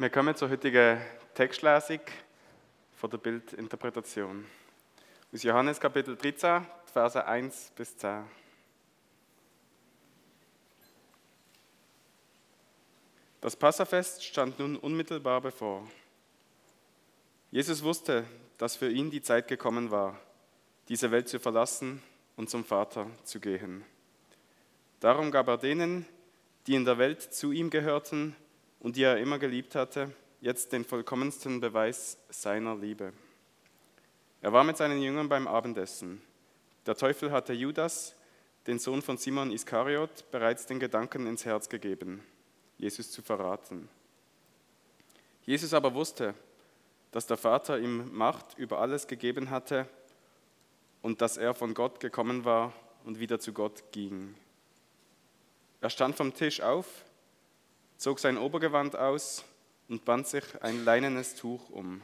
Wir kommen zur heutigen Textlesung von der Bildinterpretation. Aus Johannes Kapitel 13, Verse 1 bis 10. Das Passafest stand nun unmittelbar bevor. Jesus wusste, dass für ihn die Zeit gekommen war, diese Welt zu verlassen und zum Vater zu gehen. Darum gab er denen, die in der Welt zu ihm gehörten und die er immer geliebt hatte, jetzt den vollkommensten Beweis seiner Liebe. Er war mit seinen Jüngern beim Abendessen. Der Teufel hatte Judas, den Sohn von Simon Iskariot, bereits den Gedanken ins Herz gegeben, Jesus zu verraten. Jesus aber wusste, dass der Vater ihm Macht über alles gegeben hatte und dass er von Gott gekommen war und wieder zu Gott ging. Er stand vom Tisch auf, zog sein Obergewand aus und band sich ein leinenes Tuch um.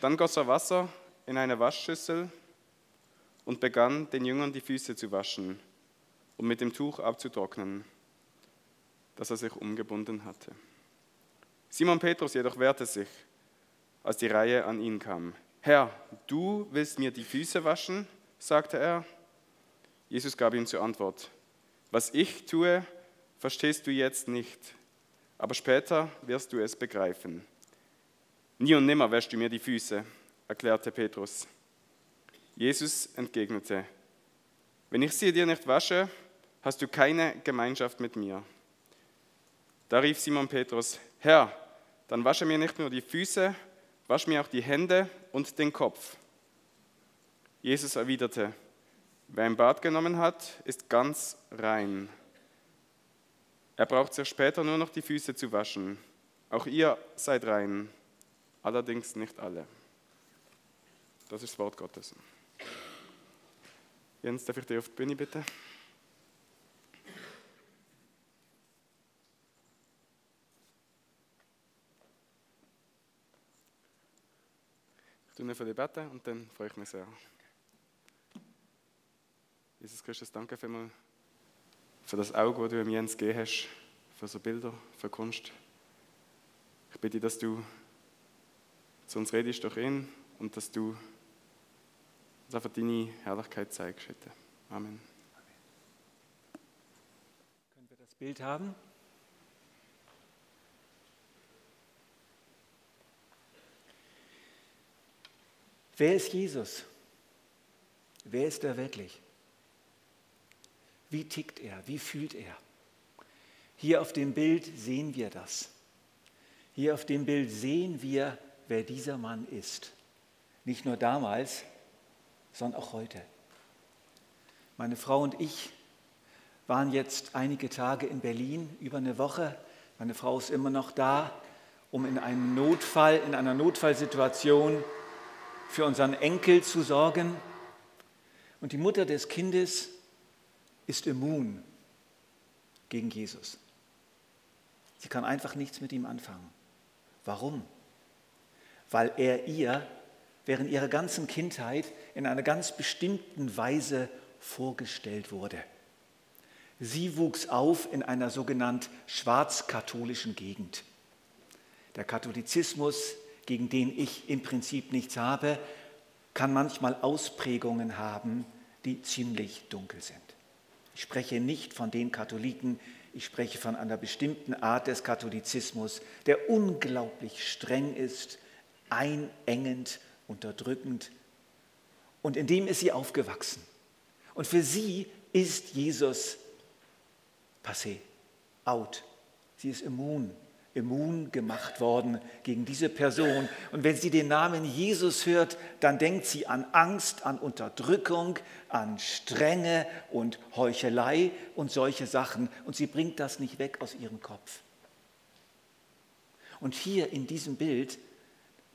Dann goss er Wasser in eine Waschschüssel und begann den Jüngern die Füße zu waschen, um mit dem Tuch abzutrocknen, das er sich umgebunden hatte. Simon Petrus jedoch wehrte sich, als die Reihe an ihn kam. Herr, du willst mir die Füße waschen? sagte er. Jesus gab ihm zur Antwort, was ich tue, verstehst du jetzt nicht, aber später wirst du es begreifen. Nie und nimmer wäschst du mir die Füße, erklärte Petrus. Jesus entgegnete, wenn ich sie dir nicht wasche, hast du keine Gemeinschaft mit mir. Da rief Simon Petrus, Herr, dann wasche mir nicht nur die Füße, wasch mir auch die Hände und den Kopf. Jesus erwiderte, Wer ein Bad genommen hat, ist ganz rein. Er braucht sich später nur noch die Füße zu waschen. Auch ihr seid rein, allerdings nicht alle. Das ist das Wort Gottes. Jens, darf ich dir auf die Bühne bitte? Ich tue für die beten und dann freue ich mich sehr. Jesus Christus, danke vielmals für das Auge, das du mir Jens gegeben hast, für so Bilder, für Kunst. Ich bitte, dass du zu uns redest durch ihn und dass du uns einfach deine Herrlichkeit zeigst. Bitte. Amen. Können wir das Bild haben? Wer ist Jesus? Wer ist er wirklich? Wie tickt er? Wie fühlt er? Hier auf dem Bild sehen wir das. Hier auf dem Bild sehen wir, wer dieser Mann ist. Nicht nur damals, sondern auch heute. Meine Frau und ich waren jetzt einige Tage in Berlin, über eine Woche. Meine Frau ist immer noch da, um in einem Notfall, in einer Notfallsituation für unseren Enkel zu sorgen. Und die Mutter des Kindes ist immun gegen Jesus. Sie kann einfach nichts mit ihm anfangen. Warum? Weil er ihr während ihrer ganzen Kindheit in einer ganz bestimmten Weise vorgestellt wurde. Sie wuchs auf in einer sogenannten schwarzkatholischen Gegend. Der Katholizismus, gegen den ich im Prinzip nichts habe, kann manchmal Ausprägungen haben, die ziemlich dunkel sind. Ich spreche nicht von den Katholiken, ich spreche von einer bestimmten Art des Katholizismus, der unglaublich streng ist, einengend, unterdrückend. Und in dem ist sie aufgewachsen. Und für sie ist Jesus passé, out. Sie ist immun immun gemacht worden gegen diese Person. Und wenn sie den Namen Jesus hört, dann denkt sie an Angst, an Unterdrückung, an Strenge und Heuchelei und solche Sachen. Und sie bringt das nicht weg aus ihrem Kopf. Und hier in diesem Bild,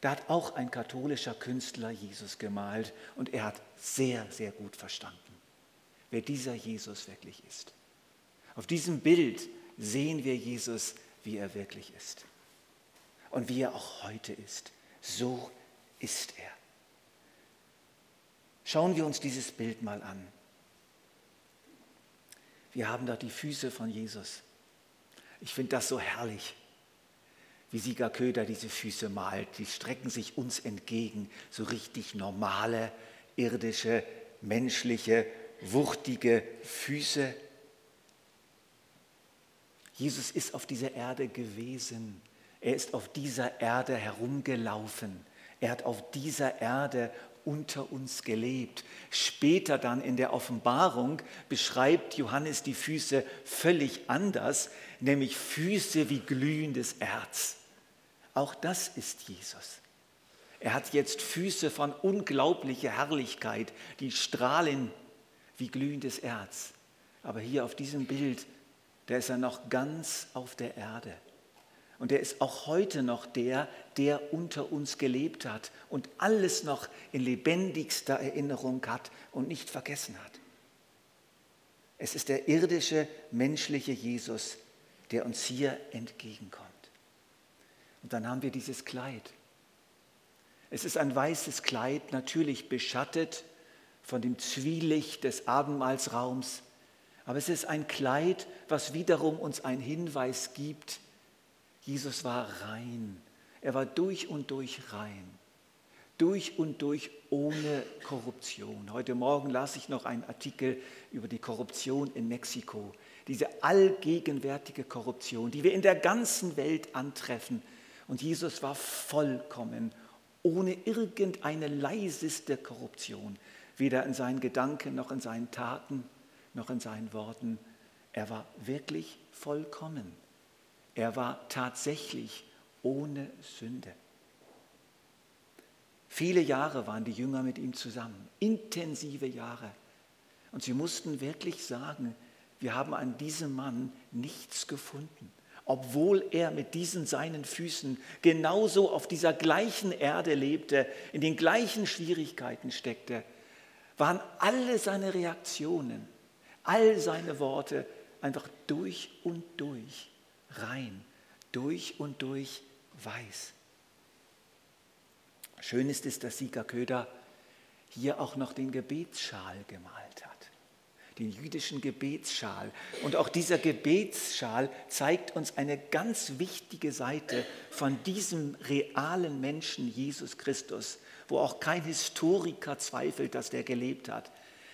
da hat auch ein katholischer Künstler Jesus gemalt und er hat sehr, sehr gut verstanden, wer dieser Jesus wirklich ist. Auf diesem Bild sehen wir Jesus wie er wirklich ist. Und wie er auch heute ist. So ist er. Schauen wir uns dieses Bild mal an. Wir haben da die Füße von Jesus. Ich finde das so herrlich, wie Sieger Köder diese Füße malt. Die strecken sich uns entgegen, so richtig normale, irdische, menschliche, wuchtige Füße. Jesus ist auf dieser Erde gewesen. Er ist auf dieser Erde herumgelaufen. Er hat auf dieser Erde unter uns gelebt. Später dann in der Offenbarung beschreibt Johannes die Füße völlig anders, nämlich Füße wie glühendes Erz. Auch das ist Jesus. Er hat jetzt Füße von unglaublicher Herrlichkeit, die strahlen wie glühendes Erz. Aber hier auf diesem Bild, da ist er noch ganz auf der Erde. Und er ist auch heute noch der, der unter uns gelebt hat und alles noch in lebendigster Erinnerung hat und nicht vergessen hat. Es ist der irdische, menschliche Jesus, der uns hier entgegenkommt. Und dann haben wir dieses Kleid. Es ist ein weißes Kleid, natürlich beschattet von dem Zwielicht des Abendmahlsraums, aber es ist ein Kleid, was wiederum uns einen Hinweis gibt, Jesus war rein. Er war durch und durch rein. Durch und durch ohne Korruption. Heute Morgen las ich noch einen Artikel über die Korruption in Mexiko. Diese allgegenwärtige Korruption, die wir in der ganzen Welt antreffen. Und Jesus war vollkommen, ohne irgendeine leiseste Korruption. Weder in seinen Gedanken noch in seinen Taten noch in seinen Worten. Er war wirklich vollkommen. Er war tatsächlich ohne Sünde. Viele Jahre waren die Jünger mit ihm zusammen, intensive Jahre. Und sie mussten wirklich sagen, wir haben an diesem Mann nichts gefunden. Obwohl er mit diesen seinen Füßen genauso auf dieser gleichen Erde lebte, in den gleichen Schwierigkeiten steckte, waren alle seine Reaktionen, all seine Worte einfach durch und durch rein, durch und durch weiß. Schön ist es, dass Sieger Köder hier auch noch den Gebetsschal gemalt hat. Den jüdischen Gebetsschal. Und auch dieser Gebetsschal zeigt uns eine ganz wichtige Seite von diesem realen Menschen Jesus Christus, wo auch kein Historiker zweifelt, dass der gelebt hat.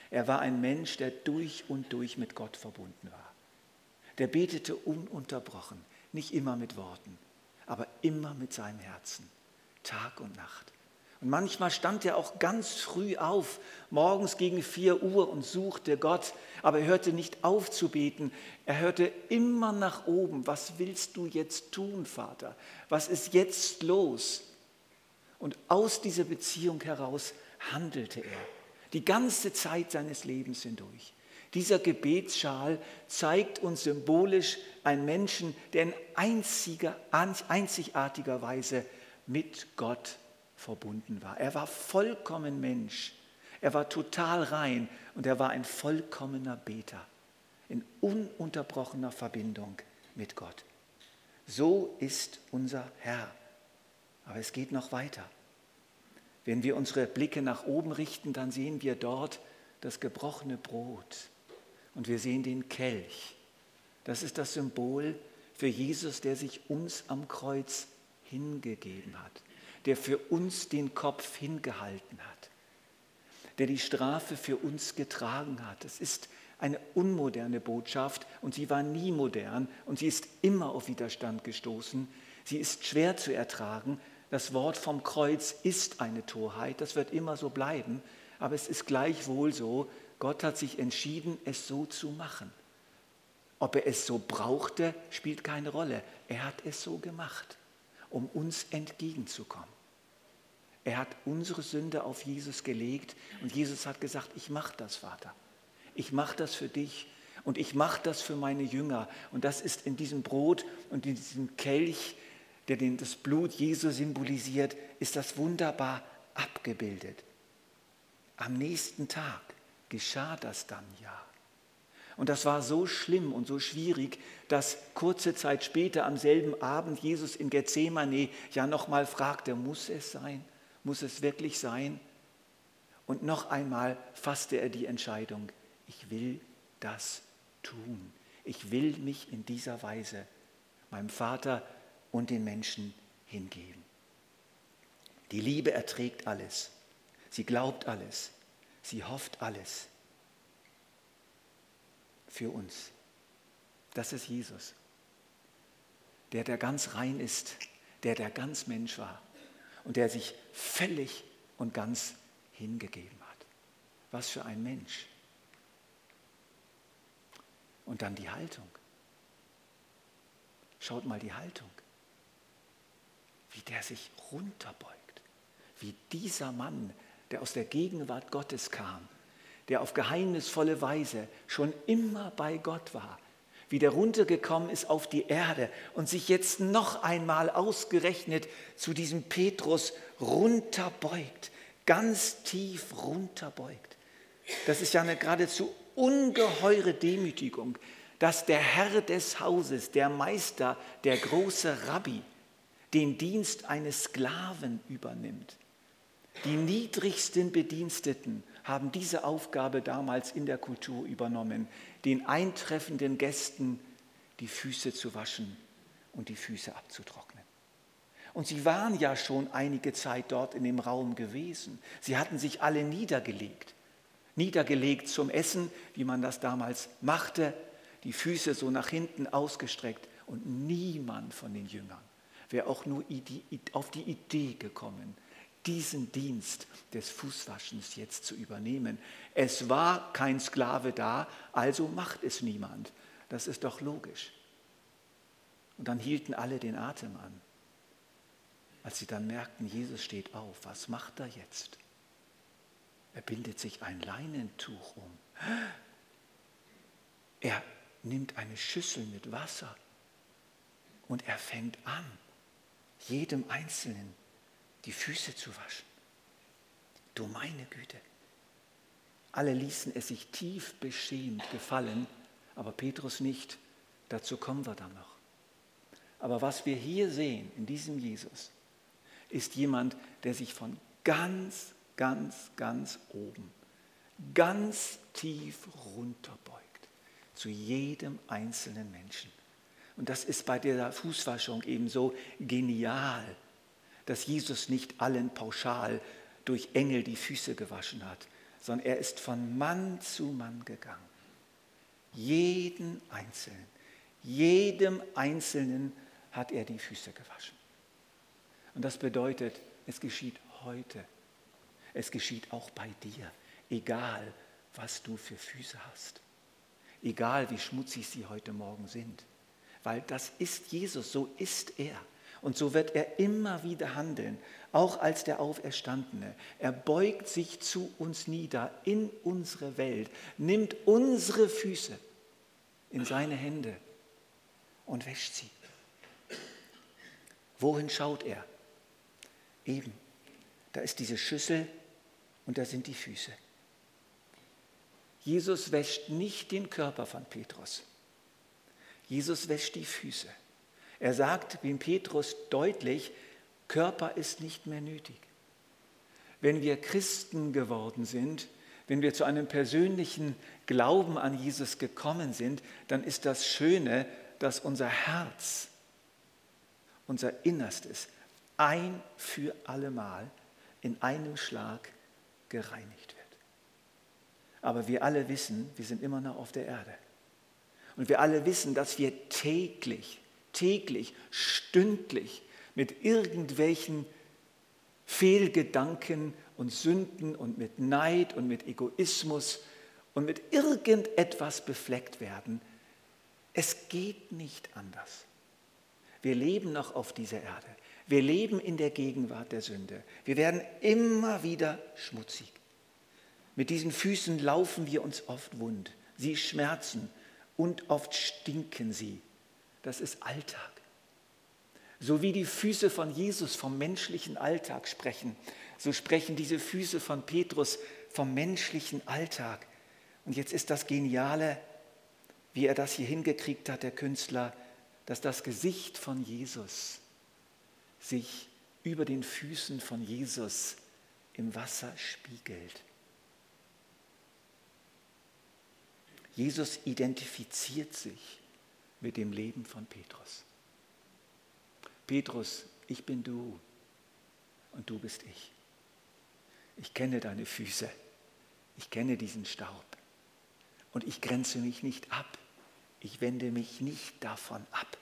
Er war ein Mensch, der durch und durch mit Gott verbunden war der betete ununterbrochen, nicht immer mit Worten, aber immer mit seinem Herzen, Tag und Nacht. Und manchmal stand er auch ganz früh auf, morgens gegen vier Uhr und suchte Gott, aber er hörte nicht auf zu beten. Er hörte immer nach oben. Was willst du jetzt tun, Vater? Was ist jetzt los? Und aus dieser Beziehung heraus handelte er die ganze Zeit seines Lebens hindurch. Dieser Gebetsschal zeigt uns symbolisch einen Menschen, der in einziger, einzigartiger Weise mit Gott verbunden war. Er war vollkommen Mensch. Er war total rein und er war ein vollkommener Beter in ununterbrochener Verbindung mit Gott. So ist unser Herr. Aber es geht noch weiter. Wenn wir unsere Blicke nach oben richten, dann sehen wir dort das gebrochene Brot und wir sehen den Kelch. Das ist das Symbol für Jesus, der sich uns am Kreuz hingegeben hat, der für uns den Kopf hingehalten hat, der die Strafe für uns getragen hat. Es ist eine unmoderne Botschaft und sie war nie modern und sie ist immer auf Widerstand gestoßen. Sie ist schwer zu ertragen. Das Wort vom Kreuz ist eine Torheit, das wird immer so bleiben, aber es ist gleichwohl so, Gott hat sich entschieden, es so zu machen. Ob er es so brauchte, spielt keine Rolle. Er hat es so gemacht, um uns entgegenzukommen. Er hat unsere Sünde auf Jesus gelegt und Jesus hat gesagt, ich mache das, Vater. Ich mache das für dich und ich mache das für meine Jünger. Und das ist in diesem Brot und in diesem Kelch, der das Blut Jesu symbolisiert, ist das wunderbar abgebildet. Am nächsten Tag geschah das dann ja. Und das war so schlimm und so schwierig, dass kurze Zeit später am selben Abend Jesus in Gethsemane ja nochmal fragte, muss es sein? Muss es wirklich sein? Und noch einmal fasste er die Entscheidung, ich will das tun. Ich will mich in dieser Weise meinem Vater und den Menschen hingeben. Die Liebe erträgt alles. Sie glaubt alles. Sie hofft alles. Für uns. Das ist Jesus. Der, der ganz rein ist, der, der ganz Mensch war und der sich völlig und ganz hingegeben hat. Was für ein Mensch. Und dann die Haltung. Schaut mal die Haltung. Wie der sich runterbeugt. Wie dieser Mann, der aus der Gegenwart Gottes kam, der auf geheimnisvolle Weise schon immer bei Gott war, wie der runtergekommen ist auf die Erde und sich jetzt noch einmal ausgerechnet zu diesem Petrus runterbeugt, ganz tief runterbeugt. Das ist ja eine geradezu ungeheure Demütigung, dass der Herr des Hauses, der Meister, der große Rabbi, den Dienst eines Sklaven übernimmt. Die niedrigsten Bediensteten haben diese Aufgabe damals in der Kultur übernommen, den eintreffenden Gästen die Füße zu waschen und die Füße abzutrocknen. Und sie waren ja schon einige Zeit dort in dem Raum gewesen. Sie hatten sich alle niedergelegt. Niedergelegt zum Essen, wie man das damals machte, die Füße so nach hinten ausgestreckt. Und niemand von den Jüngern wäre auch nur auf die Idee gekommen, diesen Dienst des Fußwaschens jetzt zu übernehmen. Es war kein Sklave da, also macht es niemand. Das ist doch logisch. Und dann hielten alle den Atem an, als sie dann merkten, Jesus steht auf. Was macht er jetzt? Er bindet sich ein Leinentuch um. Er nimmt eine Schüssel mit Wasser und er fängt an, jedem Einzelnen die Füße zu waschen. Du meine Güte. Alle ließen es sich tief beschämt gefallen, aber Petrus nicht. Dazu kommen wir dann noch. Aber was wir hier sehen in diesem Jesus, ist jemand, der sich von ganz, ganz, ganz oben, ganz tief runterbeugt zu jedem einzelnen Menschen. Und das ist bei der Fußwaschung eben so genial, dass Jesus nicht allen pauschal durch Engel die Füße gewaschen hat, sondern er ist von Mann zu Mann gegangen. Jeden Einzelnen, jedem Einzelnen hat er die Füße gewaschen. Und das bedeutet, es geschieht heute. Es geschieht auch bei dir, egal was du für Füße hast. Egal wie schmutzig sie heute Morgen sind. Weil das ist Jesus, so ist er. Und so wird er immer wieder handeln, auch als der Auferstandene. Er beugt sich zu uns nieder in unsere Welt, nimmt unsere Füße in seine Hände und wäscht sie. Wohin schaut er? Eben, da ist diese Schüssel und da sind die Füße. Jesus wäscht nicht den Körper von Petrus. Jesus wäscht die Füße. Er sagt wie Petrus deutlich, Körper ist nicht mehr nötig. Wenn wir Christen geworden sind, wenn wir zu einem persönlichen Glauben an Jesus gekommen sind, dann ist das Schöne, dass unser Herz, unser Innerstes ein für allemal in einem Schlag gereinigt wird. Aber wir alle wissen, wir sind immer noch auf der Erde. Und wir alle wissen, dass wir täglich täglich, stündlich mit irgendwelchen Fehlgedanken und Sünden und mit Neid und mit Egoismus und mit irgendetwas befleckt werden. Es geht nicht anders. Wir leben noch auf dieser Erde. Wir leben in der Gegenwart der Sünde. Wir werden immer wieder schmutzig. Mit diesen Füßen laufen wir uns oft wund. Sie schmerzen und oft stinken sie das ist Alltag. So wie die Füße von Jesus vom menschlichen Alltag sprechen, so sprechen diese Füße von Petrus vom menschlichen Alltag. Und jetzt ist das Geniale, wie er das hier hingekriegt hat, der Künstler, dass das Gesicht von Jesus sich über den Füßen von Jesus im Wasser spiegelt. Jesus identifiziert sich mit dem Leben von Petrus. Petrus, ich bin du und du bist ich. Ich kenne deine Füße, ich kenne diesen Staub und ich grenze mich nicht ab, ich wende mich nicht davon ab.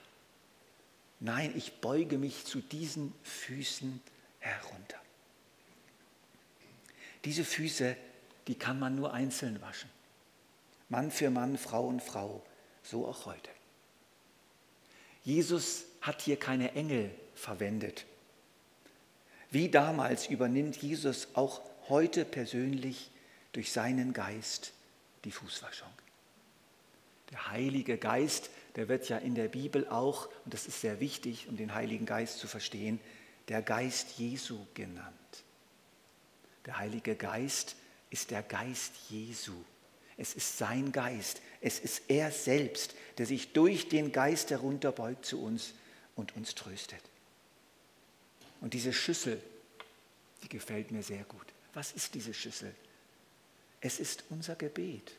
Nein, ich beuge mich zu diesen Füßen herunter. Diese Füße, die kann man nur einzeln waschen. Mann für Mann, Frau und Frau, so auch heute. Jesus hat hier keine Engel verwendet. Wie damals übernimmt Jesus auch heute persönlich durch seinen Geist die Fußwaschung. Der Heilige Geist, der wird ja in der Bibel auch, und das ist sehr wichtig, um den Heiligen Geist zu verstehen, der Geist Jesu genannt. Der Heilige Geist ist der Geist Jesu. Es ist sein Geist. Es ist er selbst, der sich durch den Geist herunterbeugt zu uns und uns tröstet. Und diese Schüssel, die gefällt mir sehr gut. Was ist diese Schüssel? Es ist unser Gebet.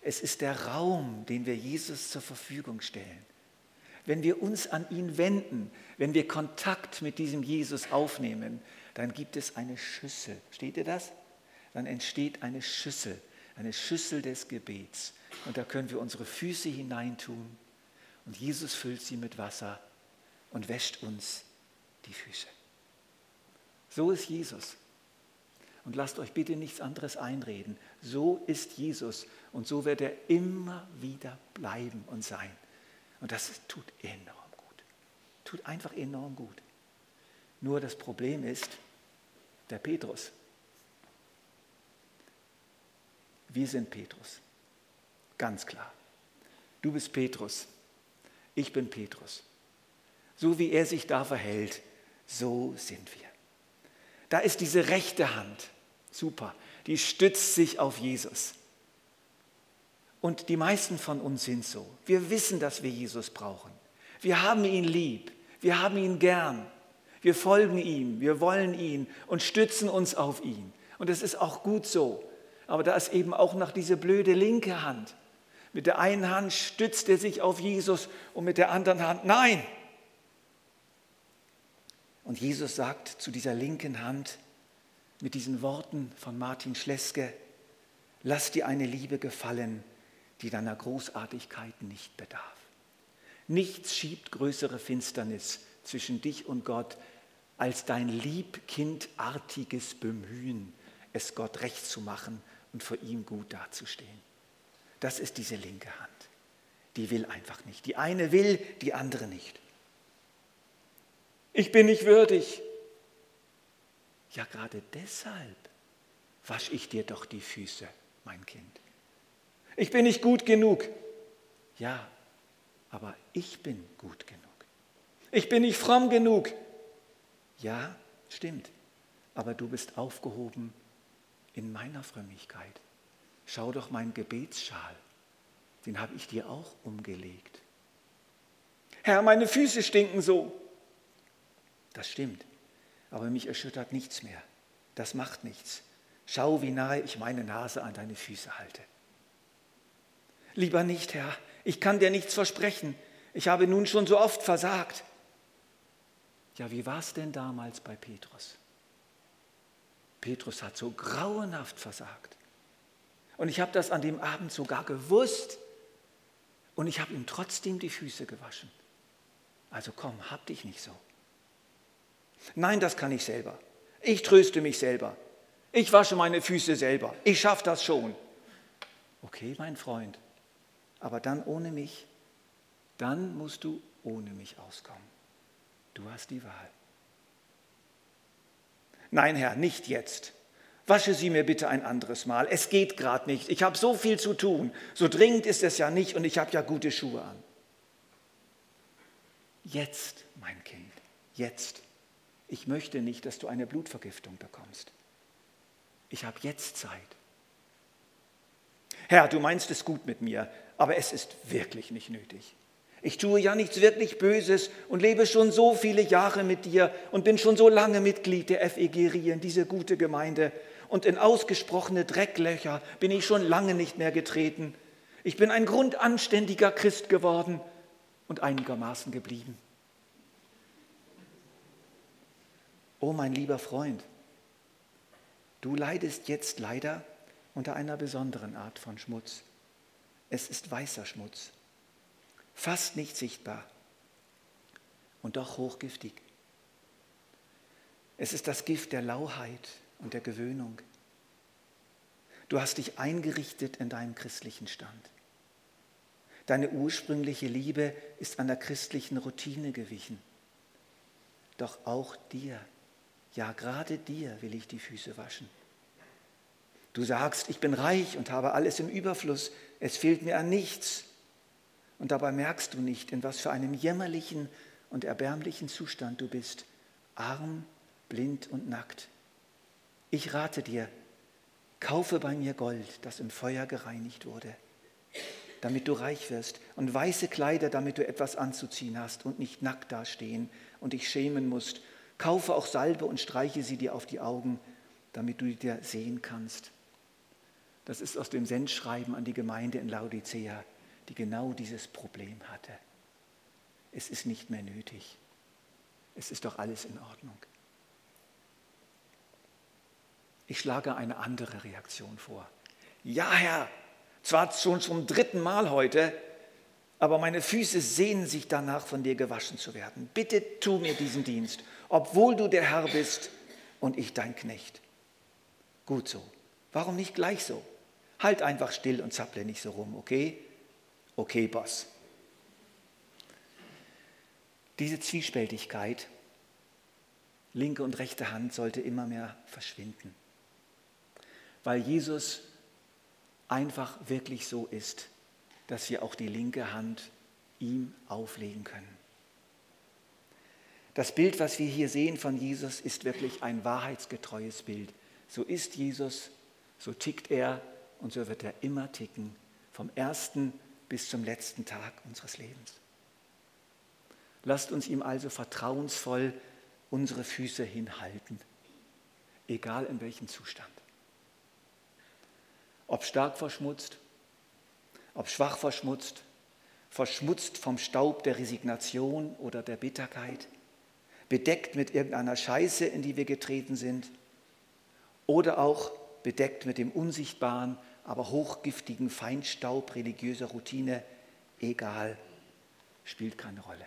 Es ist der Raum, den wir Jesus zur Verfügung stellen. Wenn wir uns an ihn wenden, wenn wir Kontakt mit diesem Jesus aufnehmen, dann gibt es eine Schüssel. Steht ihr das? Dann entsteht eine Schüssel, eine Schüssel des Gebets. Und da können wir unsere Füße hineintun und Jesus füllt sie mit Wasser und wäscht uns die Füße. So ist Jesus. Und lasst euch bitte nichts anderes einreden. So ist Jesus und so wird er immer wieder bleiben und sein. Und das tut enorm gut. Tut einfach enorm gut. Nur das Problem ist der Petrus. Wir sind Petrus. Ganz klar. Du bist Petrus. Ich bin Petrus. So wie er sich da verhält, so sind wir. Da ist diese rechte Hand. Super. Die stützt sich auf Jesus. Und die meisten von uns sind so. Wir wissen, dass wir Jesus brauchen. Wir haben ihn lieb. Wir haben ihn gern. Wir folgen ihm. Wir wollen ihn und stützen uns auf ihn. Und es ist auch gut so. Aber da ist eben auch noch diese blöde linke Hand. Mit der einen Hand stützt er sich auf Jesus und mit der anderen Hand nein. Und Jesus sagt zu dieser linken Hand mit diesen Worten von Martin Schleske, lass dir eine Liebe gefallen, die deiner Großartigkeit nicht bedarf. Nichts schiebt größere Finsternis zwischen dich und Gott als dein liebkindartiges Bemühen, es Gott recht zu machen und vor ihm gut dazustehen. Das ist diese linke Hand. Die will einfach nicht. Die eine will, die andere nicht. Ich bin nicht würdig. Ja, gerade deshalb wasche ich dir doch die Füße, mein Kind. Ich bin nicht gut genug. Ja, aber ich bin gut genug. Ich bin nicht fromm genug. Ja, stimmt. Aber du bist aufgehoben in meiner Frömmigkeit. Schau doch meinen Gebetsschal, den habe ich dir auch umgelegt. Herr, meine Füße stinken so. Das stimmt, aber mich erschüttert nichts mehr. Das macht nichts. Schau, wie nahe ich meine Nase an deine Füße halte. Lieber nicht, Herr, ich kann dir nichts versprechen. Ich habe nun schon so oft versagt. Ja, wie war es denn damals bei Petrus? Petrus hat so grauenhaft versagt. Und ich habe das an dem Abend sogar gewusst. Und ich habe ihm trotzdem die Füße gewaschen. Also komm, hab dich nicht so. Nein, das kann ich selber. Ich tröste mich selber. Ich wasche meine Füße selber. Ich schaffe das schon. Okay, mein Freund, aber dann ohne mich. Dann musst du ohne mich auskommen. Du hast die Wahl. Nein, Herr, nicht jetzt. Wasche sie mir bitte ein anderes Mal. Es geht gerade nicht. Ich habe so viel zu tun. So dringend ist es ja nicht und ich habe ja gute Schuhe an. Jetzt, mein Kind, jetzt. Ich möchte nicht, dass du eine Blutvergiftung bekommst. Ich habe jetzt Zeit. Herr, du meinst es gut mit mir, aber es ist wirklich nicht nötig. Ich tue ja nichts wirklich Böses und lebe schon so viele Jahre mit dir und bin schon so lange Mitglied der FEG Rien, diese gute Gemeinde. Und in ausgesprochene Drecklöcher bin ich schon lange nicht mehr getreten. Ich bin ein grundanständiger Christ geworden und einigermaßen geblieben. Oh mein lieber Freund, du leidest jetzt leider unter einer besonderen Art von Schmutz. Es ist weißer Schmutz, fast nicht sichtbar und doch hochgiftig. Es ist das Gift der Lauheit und der Gewöhnung. Du hast dich eingerichtet in deinem christlichen Stand. Deine ursprüngliche Liebe ist an der christlichen Routine gewichen. Doch auch dir, ja gerade dir will ich die Füße waschen. Du sagst, ich bin reich und habe alles im Überfluss, es fehlt mir an nichts. Und dabei merkst du nicht, in was für einem jämmerlichen und erbärmlichen Zustand du bist, arm, blind und nackt. Ich rate dir, kaufe bei mir Gold, das im Feuer gereinigt wurde, damit du reich wirst, und weiße Kleider, damit du etwas anzuziehen hast und nicht nackt dastehen und dich schämen musst. Kaufe auch Salbe und streiche sie dir auf die Augen, damit du dir sehen kannst. Das ist aus dem Sendschreiben an die Gemeinde in Laodicea, die genau dieses Problem hatte. Es ist nicht mehr nötig. Es ist doch alles in Ordnung. Ich schlage eine andere Reaktion vor. Ja, Herr, zwar schon zum dritten Mal heute, aber meine Füße sehnen sich danach, von dir gewaschen zu werden. Bitte tu mir diesen Dienst, obwohl du der Herr bist und ich dein Knecht. Gut so. Warum nicht gleich so? Halt einfach still und zapple nicht so rum, okay? Okay, Boss. Diese Zwiespältigkeit, linke und rechte Hand, sollte immer mehr verschwinden, weil Jesus einfach wirklich so ist, dass wir auch die linke Hand ihm auflegen können. Das Bild, was wir hier sehen von Jesus, ist wirklich ein wahrheitsgetreues Bild. So ist Jesus, so tickt er und so wird er immer ticken, vom ersten bis zum letzten Tag unseres Lebens. Lasst uns ihm also vertrauensvoll unsere Füße hinhalten, egal in welchem Zustand. Ob stark verschmutzt, ob schwach verschmutzt, verschmutzt vom Staub der Resignation oder der Bitterkeit, bedeckt mit irgendeiner Scheiße, in die wir getreten sind, oder auch bedeckt mit dem Unsichtbaren, aber hochgiftigen Feinstaub religiöser Routine, egal, spielt keine Rolle.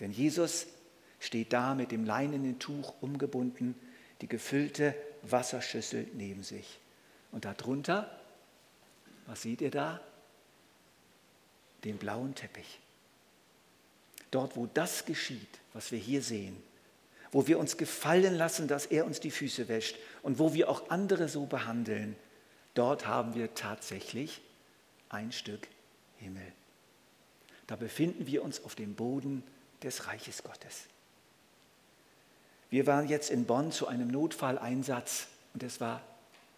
Denn Jesus steht da mit dem leinenen Tuch umgebunden, die gefüllte Wasserschüssel neben sich. Und darunter, was seht ihr da? Den blauen Teppich. Dort, wo das geschieht, was wir hier sehen, wo wir uns gefallen lassen, dass er uns die Füße wäscht und wo wir auch andere so behandeln, dort haben wir tatsächlich ein Stück Himmel. Da befinden wir uns auf dem Boden des Reiches Gottes. Wir waren jetzt in Bonn zu einem Notfalleinsatz und es war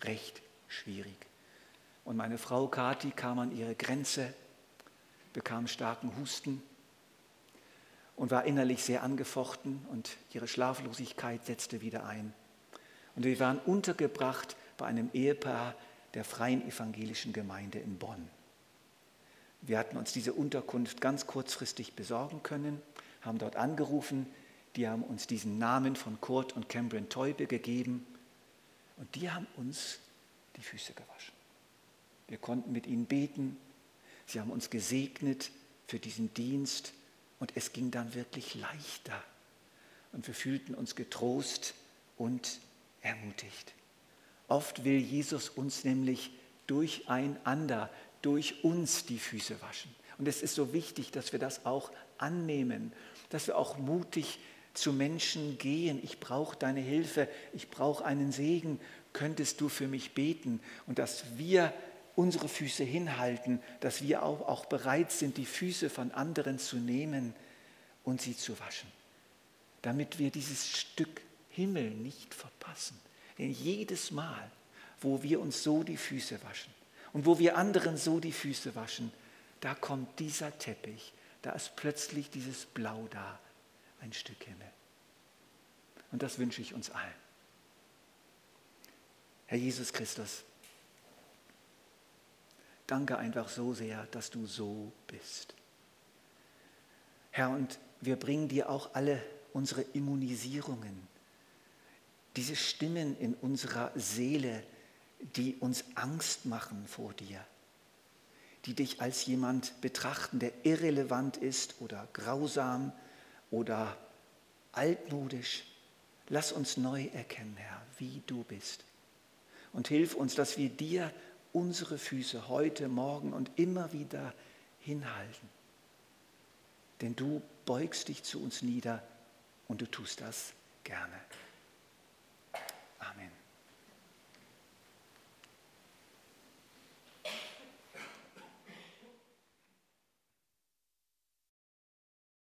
recht schwierig. Und meine Frau Kathi kam an ihre Grenze, bekam starken Husten und war innerlich sehr angefochten und ihre Schlaflosigkeit setzte wieder ein. Und wir waren untergebracht bei einem Ehepaar der Freien Evangelischen Gemeinde in Bonn. Wir hatten uns diese Unterkunft ganz kurzfristig besorgen können, haben dort angerufen, die haben uns diesen Namen von Kurt und Cameron Teube gegeben und die haben uns die Füße gewaschen. Wir konnten mit ihnen beten, sie haben uns gesegnet für diesen Dienst und es ging dann wirklich leichter und wir fühlten uns getrost und ermutigt. Oft will Jesus uns nämlich durcheinander, durch uns die Füße waschen. Und es ist so wichtig, dass wir das auch annehmen, dass wir auch mutig zu Menschen gehen. Ich brauche deine Hilfe, ich brauche einen Segen. Könntest du für mich beten? Und dass wir unsere Füße hinhalten, dass wir auch, auch bereit sind, die Füße von anderen zu nehmen und sie zu waschen, damit wir dieses Stück Himmel nicht verpassen. Denn jedes Mal, wo wir uns so die Füße waschen und wo wir anderen so die Füße waschen, da kommt dieser Teppich, da ist plötzlich dieses Blau da, ein Stück Himmel. Und das wünsche ich uns allen. Herr Jesus Christus, danke einfach so sehr, dass du so bist. Herr, und wir bringen dir auch alle unsere Immunisierungen, diese Stimmen in unserer Seele, die uns Angst machen vor dir, die dich als jemand betrachten, der irrelevant ist oder grausam oder altmodisch. Lass uns neu erkennen, Herr, wie du bist. Und hilf uns, dass wir dir unsere Füße heute, morgen und immer wieder hinhalten. Denn du beugst dich zu uns nieder und du tust das gerne.